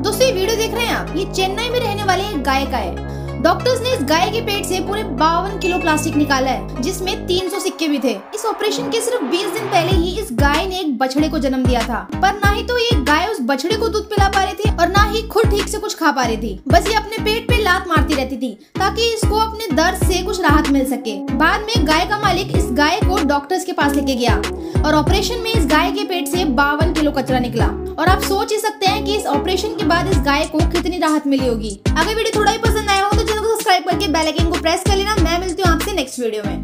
दोस्तों, ये वीडियो देख रहे हैं आप? ये चेन्नई में रहने वाले एक गाय का है। डॉक्टर्स ने इस गाय के पेट से पूरे बावन किलो प्लास्टिक निकाला है, जिसमें 300 सिक्के भी थे। इस ऑपरेशन के सिर्फ़ 20 दिन पहले ही इस गाय ने एक बछड़े को जन्म दिया था। पर ना ही तो ये गाय उस बछड़े को दूध पिला पा रही थी और ना ही खुद ठीक से कुछ खा पा रही थी। बस ये अपने पेट पे लात मारती रहती थी, ताकि इसको अपने दर्द से कुछ राहत मिल सके। बाद में गाय का मालिक इस गाय को डॉक्टर्स के पास लेके गया। और ऑपरेशन में इस गाय के पेट से बावन किलो कचरा निकला। और आप सोच ही सकते हैं कि इस ऑपरेशन के बाद इस गाय को कितनी राहत मिली होगी। अगर वीडियो थोड़ा ही पसंद आया हो तो चैनल को सब्सक्राइब करके बेल आइकन को प्रेस कर लेना। मैं मिलती हूँ आपसे नेक्स्ट वीडियो में।